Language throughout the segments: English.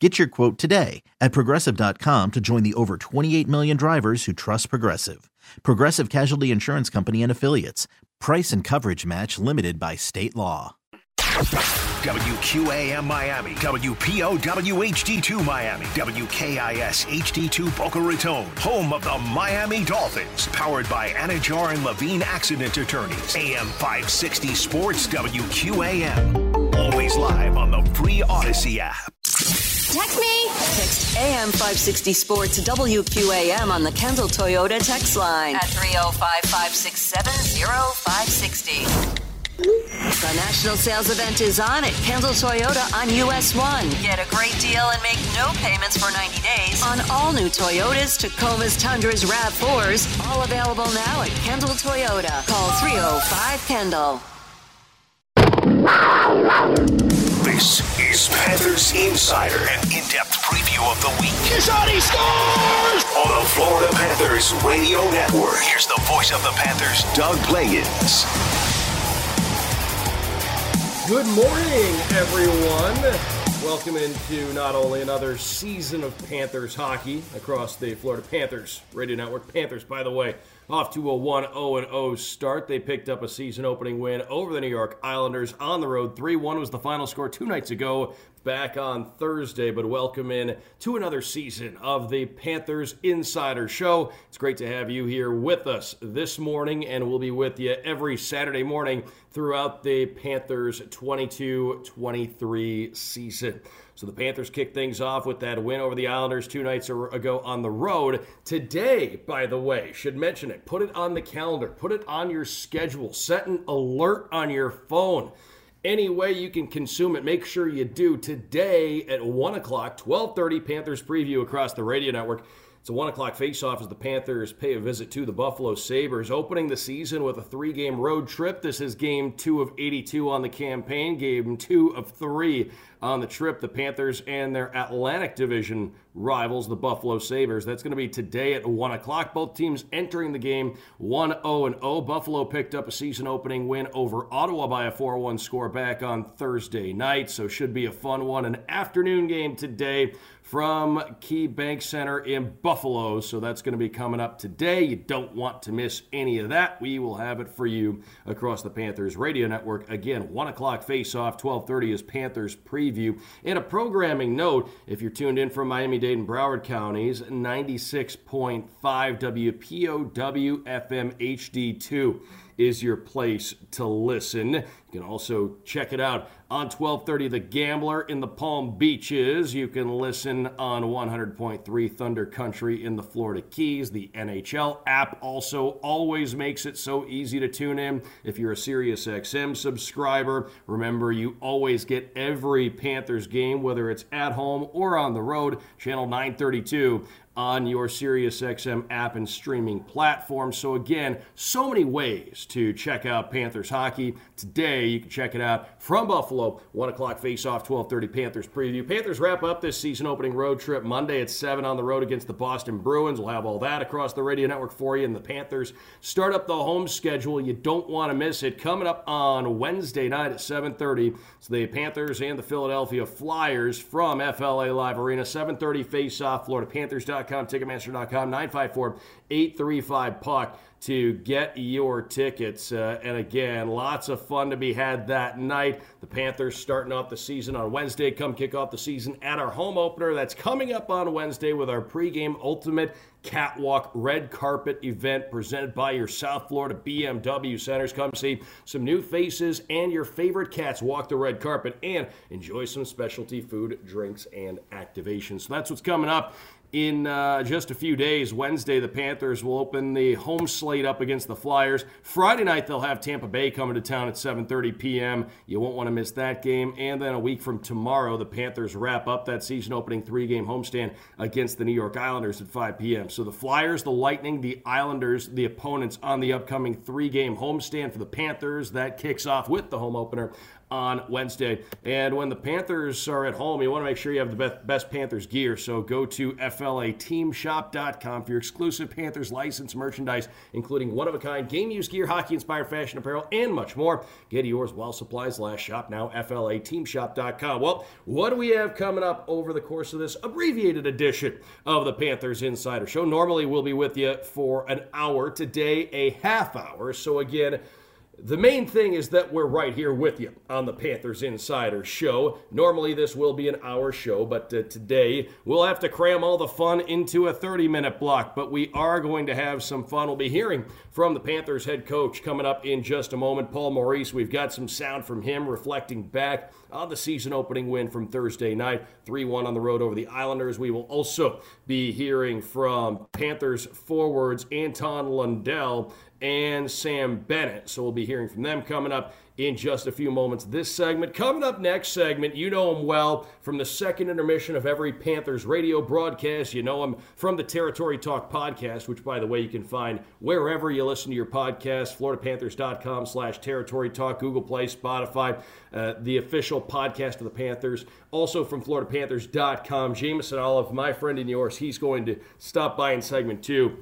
Get your quote today at progressive.com to join the over 28 million drivers who trust Progressive. Progressive Casualty Insurance Company and Affiliates. Price and coverage match limited by state law. WQAM Miami, WPOW HD2 Miami, WKIS HD2 Boca Raton, home of the Miami Dolphins, powered by Anidjar and Levine Accident Attorneys, AM 560 Sports WQAM. Always live on the free Odyssey app. Text me. Text AM 560 Sports WQAM on the Kendall Toyota text line at 305 567 0560. The national sales event is on at Kendall Toyota on US 1. Get a great deal and make no payments for 90 days on all new Toyotas, Tacomas, Tundras, RAV4s. All available now at Kendall Toyota. Call 305 Kendall. This is Panthers Insider, an in-depth preview of the week. Kishani scores! On the Florida Panthers Radio Network. Here's the voice of the Panthers, Doug Plagens. Good morning, everyone. Welcome into not only another season of Panthers hockey across the Florida Panthers Radio Network. Panthers, by the way, off to a 1 0 0 start. They picked up a season opening win over the New York Islanders on the road. 3 1 was the final score two nights ago back on Thursday, but welcome in to another season of the Panthers Insider Show. It's great to have you here with us this morning, and we'll be with you every Saturday morning throughout the Panthers 22 23 season. So the Panthers kick things off with that win over the Islanders two nights ago on the road. Today, by the way, should mention it. Put it on the calendar, put it on your schedule, set an alert on your phone any way you can consume it make sure you do. Today at 1 o'clock 12.30 panthers preview across the radio network it's a 1 o'clock face-off as the panthers pay a visit to the buffalo sabres opening the season with a three-game road trip. This is game two of 82 on the campaign game two of three on the trip. The panthers and their atlantic division rivals the buffalo sabres. That's going to be today at 1 o'clock. Both teams entering the game 1-0-0 buffalo picked up a season opening win over ottawa by a 4-1 score back on thursday night. So should be a fun one. An afternoon game today from KeyBank Center in Buffalo. So that's going to be coming up today. You don't want to miss any of that. We will have it for you across the Panthers radio network. Again, 1 o'clock face-off, 1230 is Panthers preview. And a programming note, if you're tuned in from Miami-Dade and Broward counties, 96.5 WPOW FM HD2 is your place to listen. You can also check it out on 1230 The Gambler in the Palm Beaches. You can listen on 100.3 Thunder Country in the Florida Keys. The NHL app also always makes it so easy to tune in. If you're a SiriusXM subscriber, remember you always get every Panthers game, whether it's at home or on the road. Channel 932 on your SiriusXM app and streaming platform. So, again, so many ways to check out Panthers hockey. Today, you can check it out from Buffalo, 1 o'clock face-off, 1230 Panthers preview. Panthers wrap up this season opening road trip Monday at 7 on the road against the Boston Bruins. We'll have all that across the radio network for you. And the Panthers start up the home schedule. You don't want to miss it. Coming up on Wednesday night at 7.30, so the Panthers and the Philadelphia Flyers from FLA Live Arena. 7.30 face-off, FloridaPanthers.com, Ticketmaster.com, 954 835 Puck to get your tickets. Uh, and again, lots of fun to be had that night. The Panthers starting off the season on Wednesday. Come kick off the season at our home opener. That's coming up on Wednesday with our pregame ultimate catwalk red carpet event presented by your South Florida BMW centers. Come see some new faces and your favorite cats walk the red carpet and enjoy some specialty food, drinks, and activations. So that's what's coming up in uh, just a few days. Wednesday, the Panthers will open the home slate up against the Flyers. Friday night, they'll have Tampa Bay coming to town at 7:30 p.m. You won't want to miss that game. And then a week from tomorrow, the Panthers wrap up that season-opening three-game homestand against the New York Islanders at 5 p.m. So the Flyers, the Lightning, the Islanders, the opponents on the upcoming three-game homestand for the Panthers. That kicks off with the home opener on Wednesday. And when the Panthers are at home, you want to make sure you have the best, best Panthers gear. So go to FLAteamshop.com for your exclusive Panthers license merchandise, including one of a kind game use gear, hockey inspired fashion apparel, and much more. Get yours while supplies last. Shop now, FLAteamshop.com. Well, what do we have coming up over the course of this abbreviated edition of the Panthers Insider Show? Normally, we'll be with you for an hour. Today, a half hour. So, again, the main thing is that we're right here with you on the Panthers Insider Show. Normally, this will be an hour show, but uh, today we'll have to cram all the fun into a 30 minute block. But we are going to have some fun. We'll be hearing from the Panthers head coach coming up in just a moment, Paul Maurice. We've got some sound from him reflecting back on the season opening win from Thursday night, 3 1 on the road over the Islanders. We will also be hearing from Panthers forwards Anton Lundell and Sam Bennett. So we'll be hearing from them coming up in just a few moments. This segment, coming up next segment, you know him well from the second intermission of every Panthers radio broadcast. You know him from the Territory Talk podcast, which, by the way, you can find wherever you listen to your podcast, floridapanthers.com slash territory talk, Google Play, Spotify, uh, the official podcast of the Panthers. Also from floridapanthers.com, Jameson Olive, my friend and yours, he's going to stop by in segment two.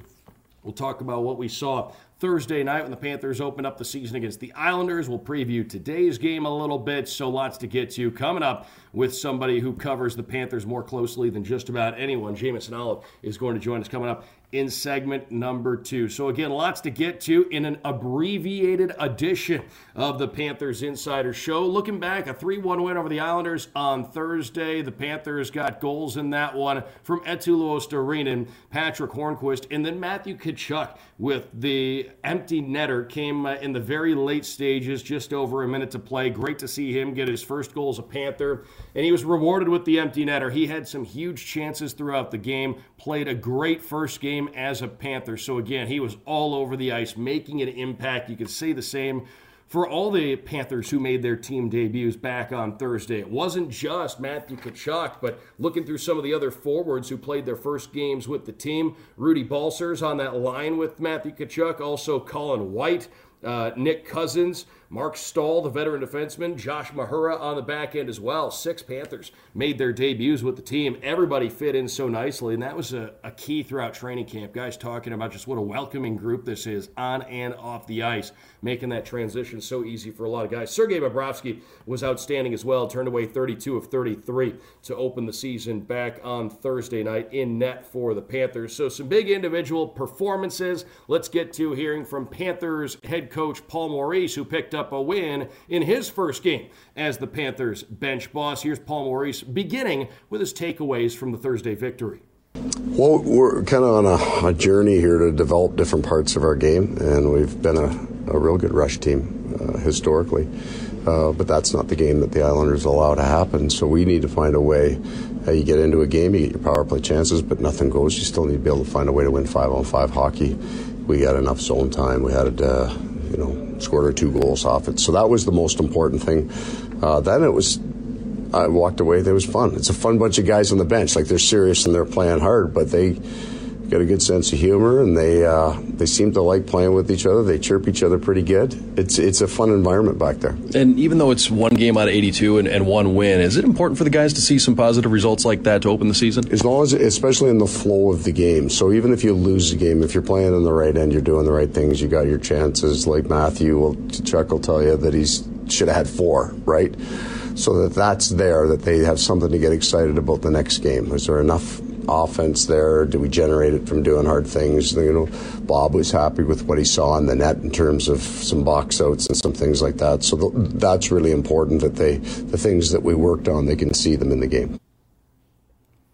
We'll talk about what we saw Thursday night when the Panthers open up the season against the Islanders. We'll preview today's game a little bit, so lots to get to. Coming up with somebody who covers the Panthers more closely than just about anyone, Jameson Olive is going to join us coming up in segment number two. So, again, lots to get to in an abbreviated edition of the Panthers Insider Show. Looking back, a 3 1 win over the Islanders on Thursday. The Panthers got goals in that one from Eetu Luostarinen, Patric Hornqvist, and then Matthew Tkachuk with the empty netter came uh, in the very late stages, just over a minute to play. Great to see him get his first goal as a Panther, and he was rewarded with the empty netter. He had some huge chances throughout the game, played a great first game game as a Panther. So again, he was all over the ice, making an impact. You could say the same for all the Panthers who made their team debuts back on Thursday. It wasn't just Matthew Tkachuk, but looking through some of the other forwards who played their first games with the team. Rudy Balcers on that line with Matthew Tkachuk, also Colin White, uh, Nick Cousins. Marc Staal, the veteran defenseman, Josh Mahura on the back end as well. Six Panthers made their debuts with the team. Everybody fit in so nicely, and that was a, a, key throughout training camp. Guys talking about just what a welcoming group this is on and off the ice, making that transition so easy for a lot of guys. Sergei Bobrovsky was outstanding as well, turned away 32 of 33 to open the season back on Thursday night in net for the Panthers. So, some big individual performances. Let's get to hearing from Panthers head coach Paul Maurice, who picked up a win in his first game as the Panthers bench boss. Here's Paul Maurice beginning with his takeaways from the Thursday victory. Well, we're kind of on a, a, journey here to develop different parts of our game, and we've been a, a real good rush team uh, historically. Uh, but that's not the game that the Islanders allow to happen. So we need to find a way. Uh, you get into a game, you get your power play chances, but nothing goes. You still need to be able to find a way to win five on five hockey. We got enough zone time. We had, uh, you know, scored our two goals off it. So that was the most important thing. Uh, then it was, I walked away. It was fun. It's a fun bunch of guys on the bench. Like they're serious and they're playing hard, but they got a good sense of humor and they uh, they seem to like playing with each other. They chirp each other pretty good. It's it's a fun environment back there. And even though it's one game out of 82 and, and one win, is it important for the guys to see some positive results like that to open the season? As long as, especially in the flow of the game. So even if you lose the game, if you're playing on the right end, you're doing the right things. You got your chances. Like Matthew, will, Chuck will tell you that he's should have had four, right? So that that's there, that they have something to get excited about the next game. Is there enough offense there? Do we generate it from doing hard things? You know, Bob was happy with what he saw in the net in terms of some box outs and some things like that. So th- that's really important that they, the things that we worked on, they can see them in the game.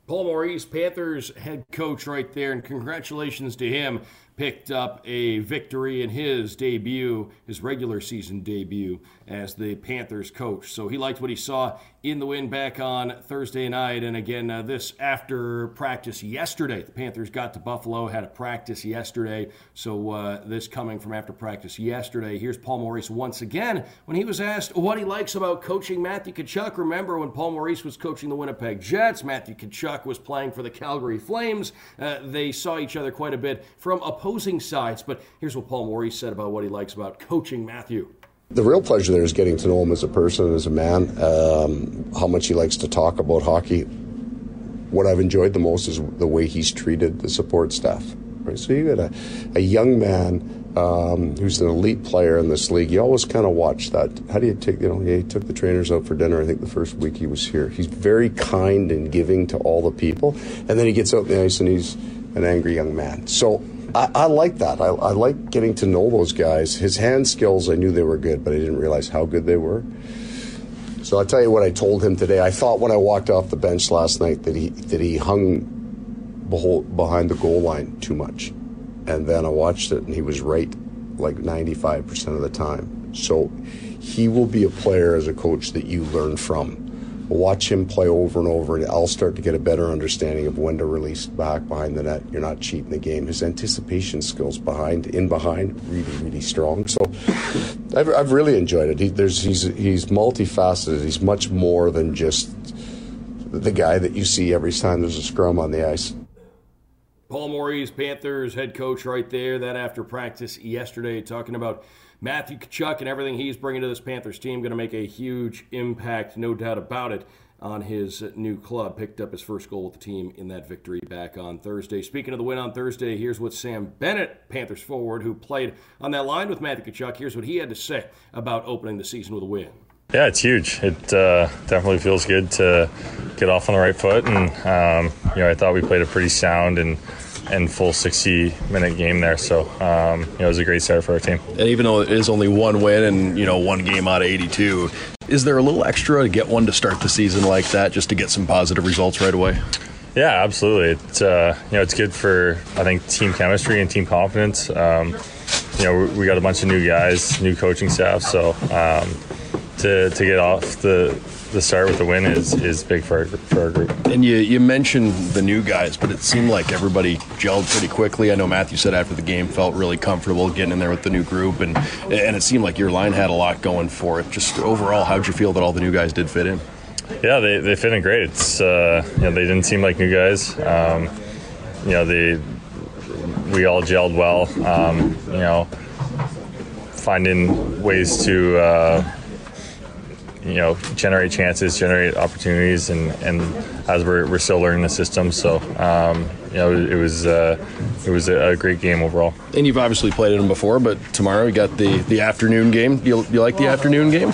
Paul Maurice, Panthers head coach, right there, and congratulations to him picked up a victory in his debut, his regular season debut as the Panthers coach. So he liked what he saw in the win back on Thursday night. And again, uh, this after practice yesterday. The Panthers got to Buffalo, had a practice yesterday. So uh, this coming from after practice yesterday. Here's Paul Maurice once again when he was asked what he likes about coaching Matthew Tkachuk. Remember when Paul Maurice was coaching the Winnipeg Jets, Matthew Tkachuk was playing for the Calgary Flames. Uh, they saw each other quite a bit from opposing sides. But here's what Paul Maurice said about what he likes about coaching Matthew the real pleasure there is getting to know him as a person, as a man, um, how much he likes to talk about hockey. What I've enjoyed the most is the way he's treated the support staff. Right? So you got a, a young man um, who's an elite player in this league. You always kind of watch that. How do you take, you know, he took the trainers out for dinner, I think the first week he was here. He's very kind and giving to all the people. And then he gets out in the ice and he's an angry young man. So I, I like that. I, I like getting to know those guys. His hand skills, I knew they were good, but I didn't realize how good they were. So I'll tell you what I told him today. I thought when I walked off the bench last night that he that he hung behind the goal line too much, and then I watched it and he was right, like 95% of the time. So he will be a player as a coach that you learn from watch him play over and over, and I'll start to get a better understanding of when to release back behind the net. You're not cheating the game. His anticipation skills behind, in behind, really, really strong. So I've, I've really enjoyed it. He, he's, he's multifaceted. He's much more than just the guy that you see every time there's a scrum on the ice. Paul Maurice, Panthers head coach, right there. That after practice yesterday, talking about Matthew Tkachuk and everything he's bringing to this Panthers team going to make a huge impact, no doubt about it, on his new club. Picked up his first goal with the team in that victory back on Thursday. Speaking of the win on Thursday, here's what Sam Bennett, Panthers forward, who played on that line with Matthew Tkachuk, here's what he had to say about opening the season with a win. Yeah, it's huge. It uh, definitely feels good to get off on the right foot, and um, you know I thought we played a pretty sound and and full 60 minute game there. So um, you know, it was a great start for our team. And even though it is only one win and you know one game out of 82, is there a little extra to get one to start the season like that, just to get some positive results right away? Yeah, absolutely. It's uh, you know it's good for I think team chemistry and team confidence. Um, you know we got a bunch of new guys, new coaching staff, so um, to to get off the the start with the win is is big for our, for our group. And you you mentioned the new guys, but it seemed like everybody gelled pretty quickly. I know Matthew said after the game felt really comfortable getting in there with the new group, and and it seemed like your line had a lot going for it. Just overall, how'd you feel that all the new guys did fit in? Yeah, they, they fit in great. It's uh, you know they didn't seem like new guys. Um, you know they we all gelled well. Um, you know finding ways to. Uh, you know generate chances, generate opportunities, and, and as we're, we're still learning the system, so um, you know it, was uh, it was a great game overall. And you've obviously played them before, but tomorrow we got the the afternoon game. You, you like the afternoon game?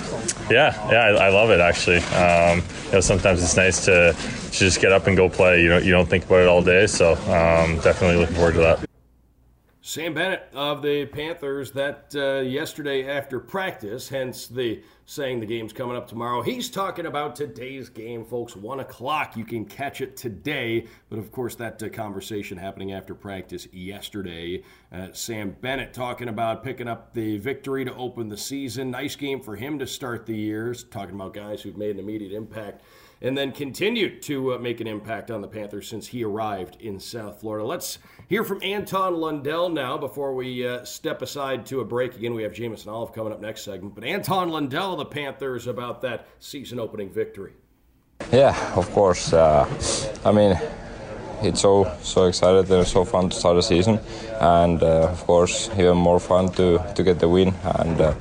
Yeah, yeah, I, I love it actually. Um, you know, sometimes it's nice to, to just get up and go play. You know, you don't think about it all day, so um, definitely looking forward to that. Sam Bennett of the Panthers that uh, yesterday after practice, hence the saying the game's coming up tomorrow. He's talking about today's game, folks. One o'clock. You can catch it today. But of course, that uh, conversation happening after practice yesterday. Uh, Sam Bennett talking about picking up the victory to open the season. Nice game for him to start the year. Talking about guys who've made an immediate impact and then continued to uh, make an impact on the Panthers since he arrived in South Florida. Let's hear from Anton Lundell now before we uh, step aside to a break. Again, we have Jameson Olive coming up next segment. But Anton Lundell, the Panthers, about that season opening victory. Yeah, of course. Uh, I mean, it's so so excited and so fun to start the season, and uh, of course even more fun to to get the win. And uh,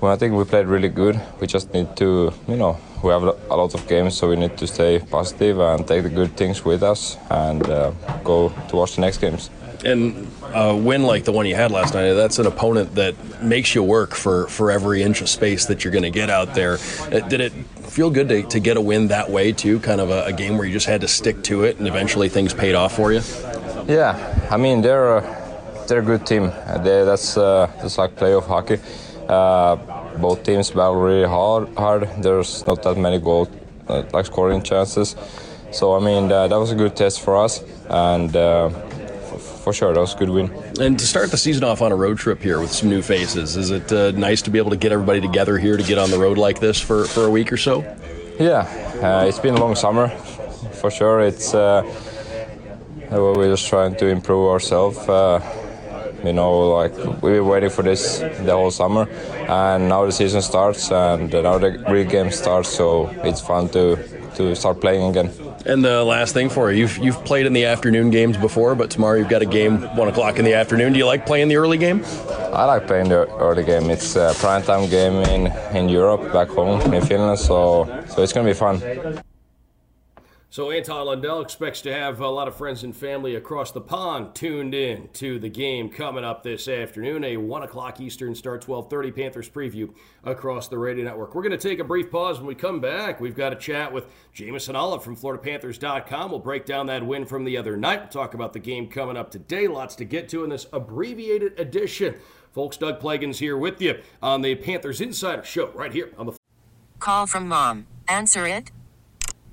well, I think we played really good. We just need to, you know, we have a lot of games, so we need to stay positive and take the good things with us and uh, go towards the next games. And a win like the one you had last night, that's an opponent that makes you work for, for every inch of space that you're going to get out there. Uh, did it feel good to, to get a win that way, too? Kind of a, a, game where you just had to stick to it and eventually things paid off for you? Yeah, I mean, they're a, they're a good team. They, that's, uh, that's like playoff hockey. Uh, both teams battle really hard. Hard. There's not that many goal, uh, like scoring chances. So I mean, that was a good test for us, and uh, for sure, that was a good win. And to start the season off on a road trip here with some new faces, is it uh, nice to be able to get everybody together here to get on the road like this for, for a week or so? Yeah, uh, it's been a long summer, for sure. It's uh, we're just trying to improve ourselves. You know, like we were waiting for this the whole summer, and now the season starts, and now the real game starts. So it's fun to to start playing again. And the last thing for you, you've, you've played in the afternoon games before, but tomorrow you've got a game one o'clock in the afternoon. Do you like playing the early game? I like playing the early game. It's a prime time game in, in Europe, back home in Finland, so so it's gonna be fun. So Anton Lundell expects to have a lot of friends and family across the pond tuned in to the game coming up this afternoon. A one o'clock Eastern start, twelve thirty Panthers preview across the radio network. We're going to take a brief pause when we come back. We've got a chat with Jameson Olive from FloridaPanthers.com. We'll break down that win from the other night. We'll talk about the game coming up today. Lots to get to in this abbreviated edition. Folks, Doug Plagens here with you on the Panthers Insider Show right here on the. Call from mom. Answer it.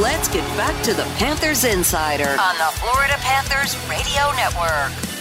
Let's get back to the Panthers Insider on the Florida Panthers Radio Network.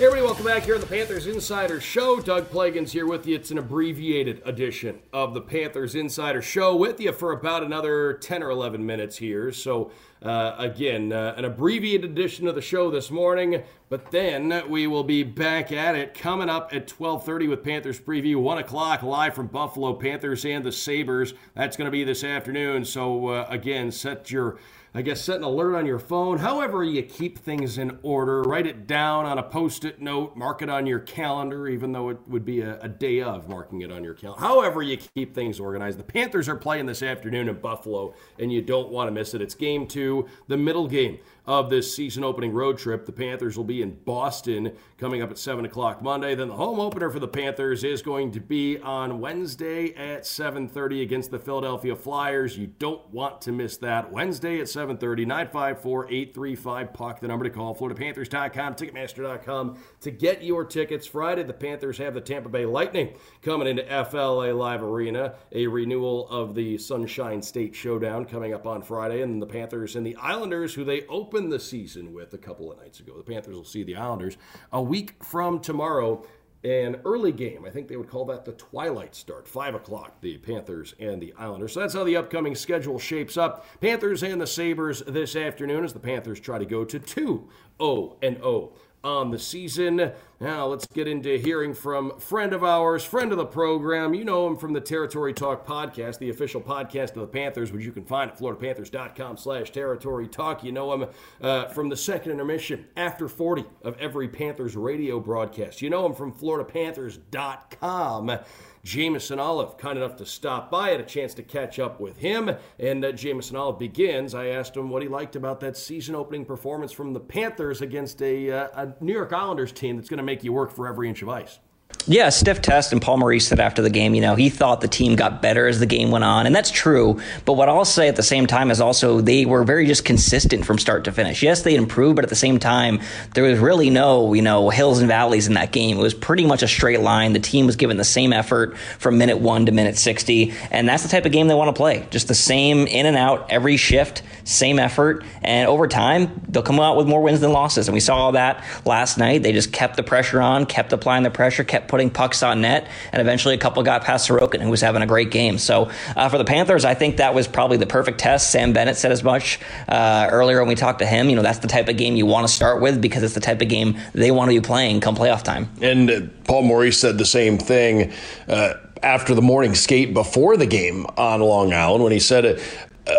Hey everybody, welcome back here on the Panthers Insider Show. Doug Plagens here with you. It's an abbreviated edition of the Panthers Insider Show with you for about another 10 or 11 minutes here. So uh, again, uh, an abbreviated edition of the show this morning, but then we will be back at it coming up at 12:30 with Panthers preview, one o'clock live from Buffalo. Panthers and the Sabres. That's going to be this afternoon. So uh, again, set your I guess set an alert on your phone. However, you keep things in order. Write it down on a post it note, mark it on your calendar, even though it would be a, a, day of marking it on your calendar. However, you keep things organized. The Panthers are playing this afternoon in Buffalo, and you don't want to miss it. It's game two, the middle game of this season opening road trip. The Panthers will be in Boston coming up at 7 o'clock Monday. Then the home opener for the Panthers is going to be on Wednesday at 7.30 against the Philadelphia Flyers. You don't want to miss that. Wednesday at 7.30, 954-835-PUCK, the number to call. FloridaPanthers.com, Ticketmaster.com to get your tickets. Friday, the Panthers have the Tampa Bay Lightning coming into FLA Live Arena. A renewal of the Sunshine State Showdown coming up on Friday. And the Panthers and the Islanders, who they open opened the season with a couple of nights ago. The Panthers will see the Islanders a week from tomorrow. An early game, I think they would call that the twilight start, 5 o'clock, the Panthers and the Islanders. So that's how the upcoming schedule shapes up. Panthers and the Sabres this afternoon as the Panthers try to go to 2 0 and 0 on the season. Now let's get into hearing from friend of ours, friend of the program. You know him from the Territory Talk podcast, the official podcast of the Panthers, which you can find at floridapanthers.com slash territory talk. You know him uh, from the second intermission after 40 of every Panthers radio broadcast. You know him from floridapanthers.com. Jameson Olive, kind enough to stop by. Had a chance to catch up with him. And uh, Jameson Olive begins. I asked him what he liked about that season opening performance from the Panthers against a, uh, a New York Islanders team that's going to make you work for every inch of ice. Yeah, stiff test. And Paul Maurice said after the game, you know, he thought the team got better as the game went on. And that's true. But what I'll say at the same time is also they were very just consistent from start to finish. Yes, they improved, but at the same time, there was really no, you know, hills and valleys in that game. It was pretty much a straight line. The team was given the same effort from minute one to minute 60. And that's the type of game they want to play. Just the same in and out every shift, same effort. And over time, they'll come out with more wins than losses. And we saw that last night. They just kept the pressure on, kept applying the pressure, kept putting pucks on net, and eventually a couple got past Sorokin, who was having a great game. So uh, for the Panthers, I think that was probably the perfect test. Sam Bennett said as much uh, earlier when we talked to him. You know, that's the type of game you want to start with because it's the type of game they want to be playing come playoff time. And uh, Paul Maurice said the same thing uh, after the morning skate before the game on Long Island when he said uh,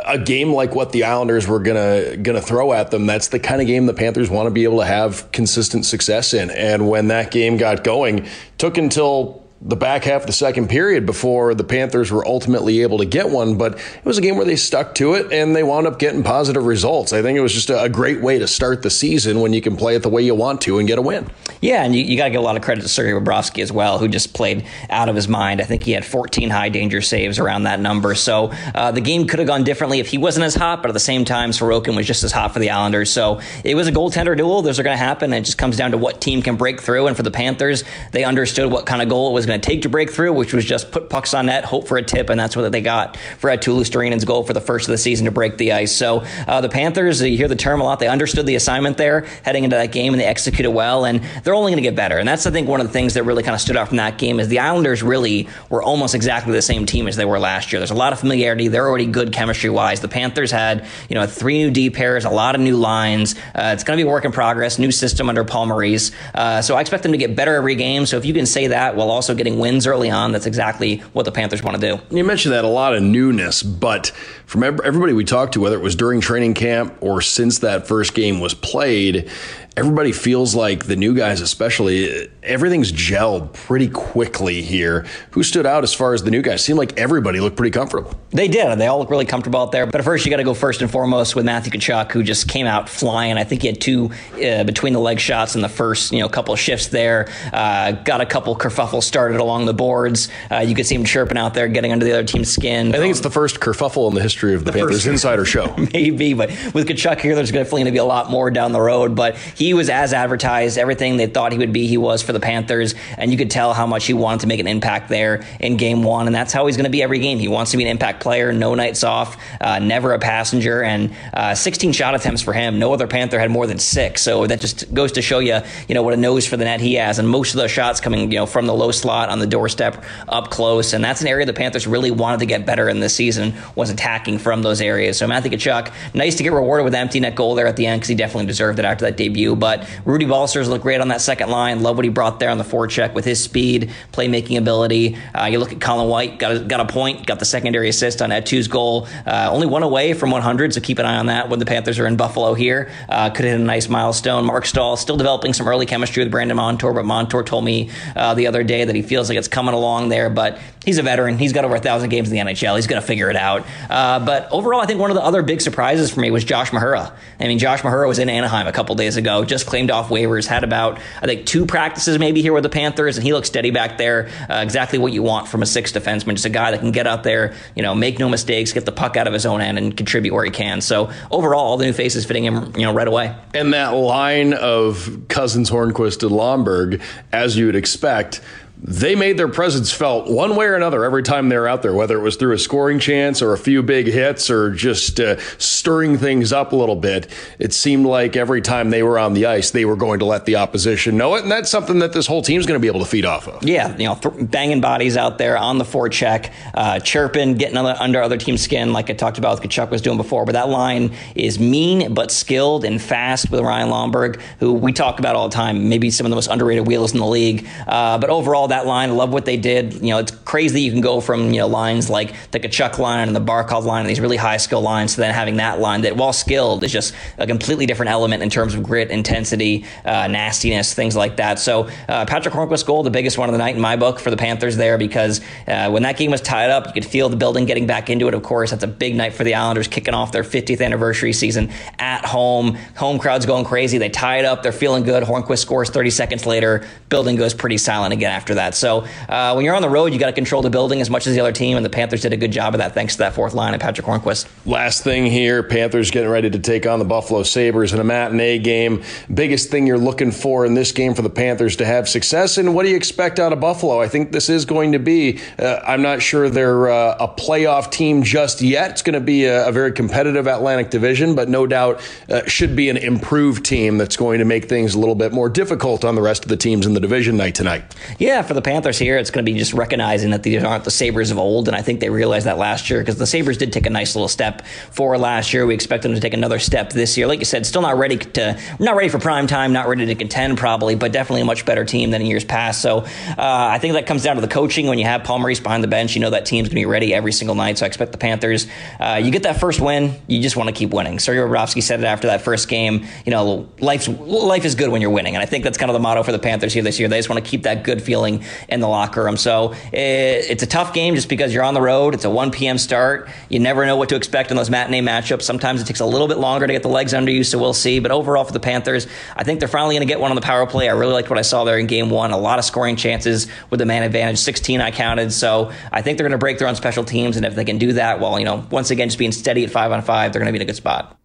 a game like what the Islanders were gonna gonna throw at them, that's the kind of game the Panthers want to be able to have consistent success in. And when that game got going, took until the back half of the second period before the Panthers were ultimately able to get one. But it was a game where they stuck to it and they wound up getting positive results. I think it was just a, great way to start the season when you can play it the way you want to and get a win. Yeah, and you, you got to give a lot of credit to Sergei Bobrovsky as well, who just played out of his mind. I think he had 14 high danger saves around that number. So uh, the game could have gone differently if he wasn't as hot, but at the same time, Sorokin was just as hot for the Islanders. So it was a goaltender duel. Those are going to happen. It just comes down to what team can break through. And for the Panthers, they understood what kind of goal it was going to take to break through, which was just put pucks on net, hope for a tip, and that's what they got for Eetu Luostarinen's goal for the first of the season to break the ice. So uh, the Panthers, you hear the term a lot. They understood the assignment there heading into that game, and they executed well, and they're only going to get better. And that's I think one of the things that really kind of stood out from that game is the Islanders really were almost exactly the same team as they were last year. There's a lot of familiarity. They're already good chemistry wise. The Panthers had you know three new D pairs, a lot of new lines. Uh, it's going to be a work in progress. New system under Paul Maurice. Uh, so I expect them to get better every game. So if you can say that while also getting wins early on, that's exactly what the Panthers want to do. You mentioned that a lot of newness, but from everybody we talked to, whether it was during training camp or since that first game was played, everybody feels like the new guys, especially, everything's gelled pretty quickly here. Who stood out as far as the new guys? Seemed like everybody looked pretty comfortable. They did. They all look really comfortable out there. But first, you got to go first and foremost with Matthew Tkachuk, who just came out flying. I think he had two uh, between the leg shots in the first, you know, couple of shifts there. Uh, got a couple kerfuffles started along the boards. Uh, you could see him chirping out there, getting under the other team's skin. I think it's the first kerfuffle in the history of the, the Panthers first. Insider Show. Maybe, but with Tkachuk here, there's definitely going to be a lot more down the road. But he was as advertised, everything they thought he would be, he was for the Panthers, and you could tell how much he wanted to make an impact there in Game One, and that's how he's going to be every game. He wants to be an impact player, no nights off, uh, never a passenger, and uh, 16 shot attempts for him. No other Panther had more than six, so that just goes to show you, you know, what a nose for the net he has, and most of those shots coming, you know, from the low slot on the doorstep up close, and that's an area the Panthers really wanted to get better in this season was attacking from those areas. So Matthew Tkachuk, nice to get rewarded with empty net goal there at the end because he definitely deserved it after that debut. But Rudy Balcers looked great on that second line. Love what he brought there on the forecheck with his speed, playmaking ability. Uh, you look at Colin White, got a, got a point, got the secondary assist on Eetu's goal. Uh, only one away from 100, so keep an eye on that when the Panthers are in Buffalo here. Uh, could hit a nice milestone. Marc Staal still developing some early chemistry with Brandon Montour, but Montour told me uh, the other day that he feels like it's coming along there. But he's a veteran. He's got over a thousand games in the NHL. He's going to figure it out. Uh, but overall, I think one of the other big surprises for me was Josh Mahura. I mean, Josh Mahura was in Anaheim a couple days ago, just claimed off waivers, had about I think two practices maybe here with the Panthers, and he looks steady back there. Uh, exactly what you want from a six defenseman, just a guy that can get out there, you know, make no mistakes, get the puck out of his own end, and contribute where he can. So overall, all the new faces fitting him, you know, right away. And that line of Cousins, Hornqvist, and Lomberg, as you would expect they made their presence felt one way or another every time they were out there, whether it was through a scoring chance or a few big hits or just uh, stirring things up a little bit. It seemed like every time they were on the ice, they were going to let the opposition know it, and that's something that this whole team's going to be able to feed off of. Yeah, you know, th- banging bodies out there on the forecheck, uh, chirping, getting under other team's skin, like I talked about, with Tkachuk was doing before. But that line is mean but skilled and fast with Ryan Lomberg, who we talk about all the time. Maybe some of the most underrated wheels in the league. Uh, but overall, that line. Love what they did. You know, it's crazy you can go from you know lines like the Tkachuk line and the Barkov line and these really high skill lines to then having that line that, while skilled, is just a completely different element in terms of grit, intensity, uh, nastiness, things like that. So uh, Patric Hornqvist's goal, the biggest one of the night in my book for the Panthers there, because uh, when that game was tied up, you could feel the building getting back into it. Of course, that's a big night for the Islanders, kicking off their 50th anniversary season at home. Home crowd's going crazy. They tie it up. They're feeling good. Hornqvist scores 30 seconds later. Building goes pretty silent again after that that. So uh, when you're on the road, you got to control the building as much as the other team, and the Panthers did a good job of that thanks to that fourth line and Patric Hornqvist. Last thing here, Panthers getting ready to take on the Buffalo Sabres in a matinee game. Biggest thing you're looking for in this game for the Panthers to have success, and what do you expect out of Buffalo? I think this is going to be. Uh, I'm not sure they're uh, a playoff team just yet. It's going to be a, a, very competitive Atlantic Division, but no doubt uh, should be an improved team that's going to make things a little bit more difficult on the rest of the teams in the division night tonight. Yeah, for the Panthers here, it's going to be just recognizing that these aren't the Sabres of old, and I think they realized that last year because the Sabres did take a nice little step forward last year. We expect them to take another step this year. Like you said, still not ready to, not ready for prime time, not ready to contend probably, but definitely a much better team than in years past. So uh, I think that comes down to the coaching. When you have Paul Maurice behind the bench, you know that team's going to be ready every single night. So I expect the Panthers. Uh, you get that first win, you just want to keep winning. Sergei Bobrovsky said it after that first game. You know, life's life is good when you're winning, and I think that's kind of the motto for the Panthers here this year. They just want to keep that good feeling in the locker room. So it, it's a tough game just because you're on the road. It's a 1 p.m. start. You never know what to expect in those matinee matchups. Sometimes it takes a little bit longer to get the legs under you, so we'll see. But overall, for the Panthers, I think they're finally going to get one on the power play. I really liked what I saw there in game one. A lot of scoring chances with the man advantage. 16 I counted. So I think they're going to break their own special teams. And if they can do that, well, you know, once again, just being steady at five on five, they're going to be in a good spot.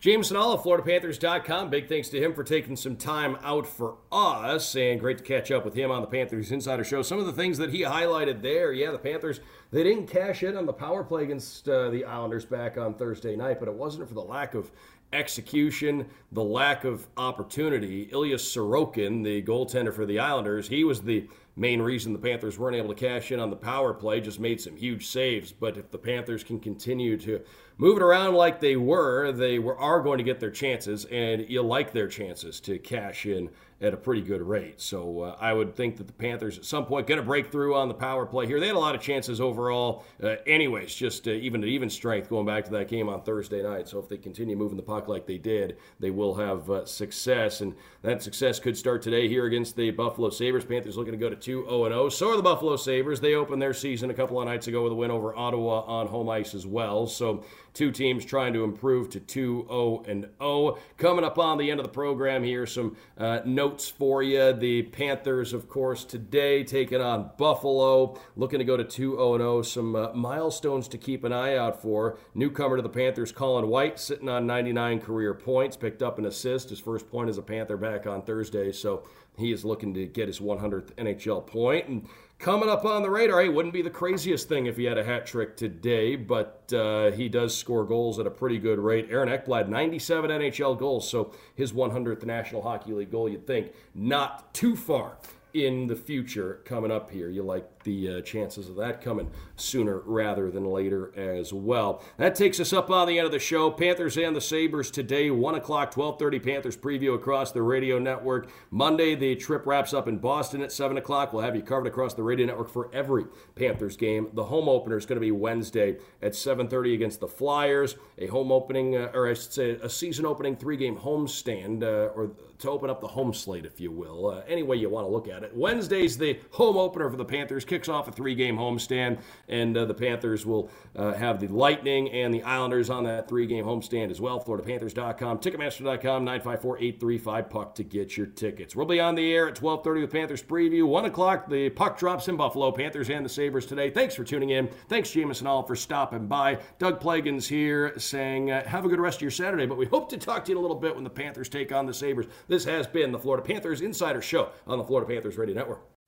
James of FloridaPanthers.com. Big thanks to him for taking some time out for us, and great to catch up with him on the Panthers Insider Show. Some of the things that he highlighted there, yeah, the Panthers, they didn't cash in on the power play against uh, the Islanders back on Thursday night, but it wasn't for the lack of execution, the lack of opportunity. Ilya Sorokin, the goaltender for the Islanders, he was the main reason the Panthers weren't able to cash in on the power play, just made some huge saves. But if the Panthers can continue to move it around like they were, they were, are going to get their chances, and you like their chances to cash in at a pretty good rate. So uh, I would think that the Panthers at some point going to break through on the power play here. They had a lot of chances overall, uh, anyways, just uh, even even strength going back to that game on Thursday night. So if they continue moving the puck like they did, they will have uh, success, and that success could start today here against the Buffalo Sabres. Panthers looking to go to 2 0 0. So are the Buffalo Sabres. They opened their season a couple of nights ago with a win over Ottawa on home ice as well. So Two teams trying to improve to 2 0 and 0. Coming up on the end of the program here, some uh, notes for you. The Panthers, of course, today taking on Buffalo, looking to go to 2 0 0. Some uh, milestones to keep an eye out for. Newcomer to the Panthers, Colin White, sitting on 99 career points, picked up an assist. His first point as a Panther back on Thursday, so he is looking to get his 100th NHL point. And Coming up on the radar, it wouldn't be the craziest thing if he had a hat trick today, but uh, he does score goals at a pretty good rate. Aaron Ekblad, 97 NHL goals, so his 100th National Hockey League goal, you'd think, not too far in the future coming up here. You like the uh, chances of that coming sooner rather than later as well. That takes us up on the end of the show. Panthers and the Sabres today, 1 o'clock, 12.30 Panthers preview across the radio network. Monday, the trip wraps up in Boston at 7 o'clock. We'll have you covered across the radio network for every Panthers game. The home opener is going to be Wednesday at 7.30 against the Flyers. A home opening, uh, or I should say a season opening three-game homestand, uh, or to open up the home slate, if you will. Uh, any way you want to look at it. Wednesday's the home opener for the Panthers kicks off a three game homestand, and uh, the Panthers will uh, have the Lightning and the Islanders on that three game homestand as well. FloridaPanthers.com, Ticketmaster.com, 954 835 Puck to get your tickets. We'll be on the air at 1230 with Panthers preview. 1 o'clock, the puck drops in Buffalo, Panthers and the Sabres today. Thanks for tuning in. Thanks, Jameson All, for stopping by. Doug Plagens here saying, uh, have a good rest of your Saturday, but we hope to talk to you in a little bit when the Panthers take on the Sabres. This has been the Florida Panthers Insider Show on the Florida Panthers Radio Network.